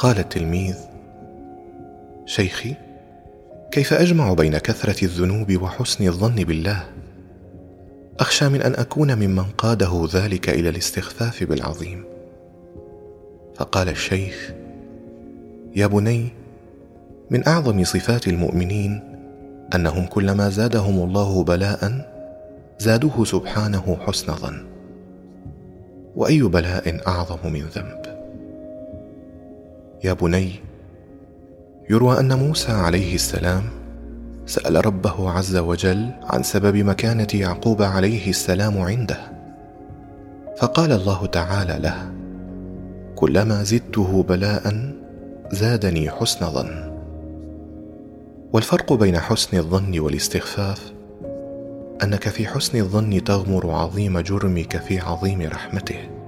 قال التلميذ شيخي كيف أجمع بين كثرة الذنوب وحسن الظن بالله؟ أخشى من أن أكون ممن قاده ذلك إلى الاستخفاف بالعظيم. فقال الشيخ يا بني من أعظم صفات المؤمنين أنهم كلما زادهم الله بلاء زادوه سبحانه حسن ظن. وأي بلاء أعظم من ذنب؟ يا بني يروى أن موسى عليه السلام سأل ربه عز وجل عن سبب مكانة يعقوب عليه السلام عنده. فقال الله تعالى له كلما زدته بلاء زادني حسن ظن. والفرق بين حسن الظن والاستخفاف أنك في حسن الظن تغمر عظيم جرمك في عظيم رحمته.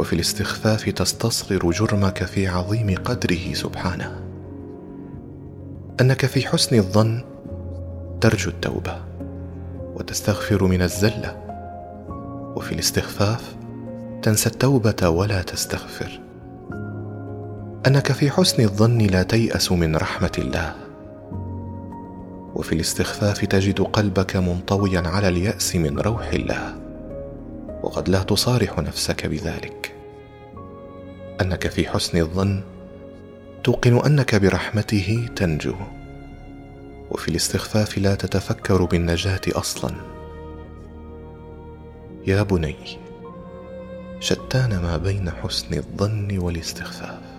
وفي الاستخفاف تستصغر جرمك في عظيم قدره سبحانه. أنك في حسن الظن ترجو التوبة وتستغفر من الزلة. وفي الاستخفاف تنسى التوبة ولا تستغفر. أنك في حسن الظن لا تيأس من رحمة الله. وفي الاستخفاف تجد قلبك منطويا على اليأس من روح الله. وقد لا تصارح نفسك بذلك. أنك في حسن الظن توقن أنك برحمته تنجو وفي الاستخفاف لا تتفكر بالنجاة أصلا. يا بني شتان ما بين حسن الظن والاستخفاف.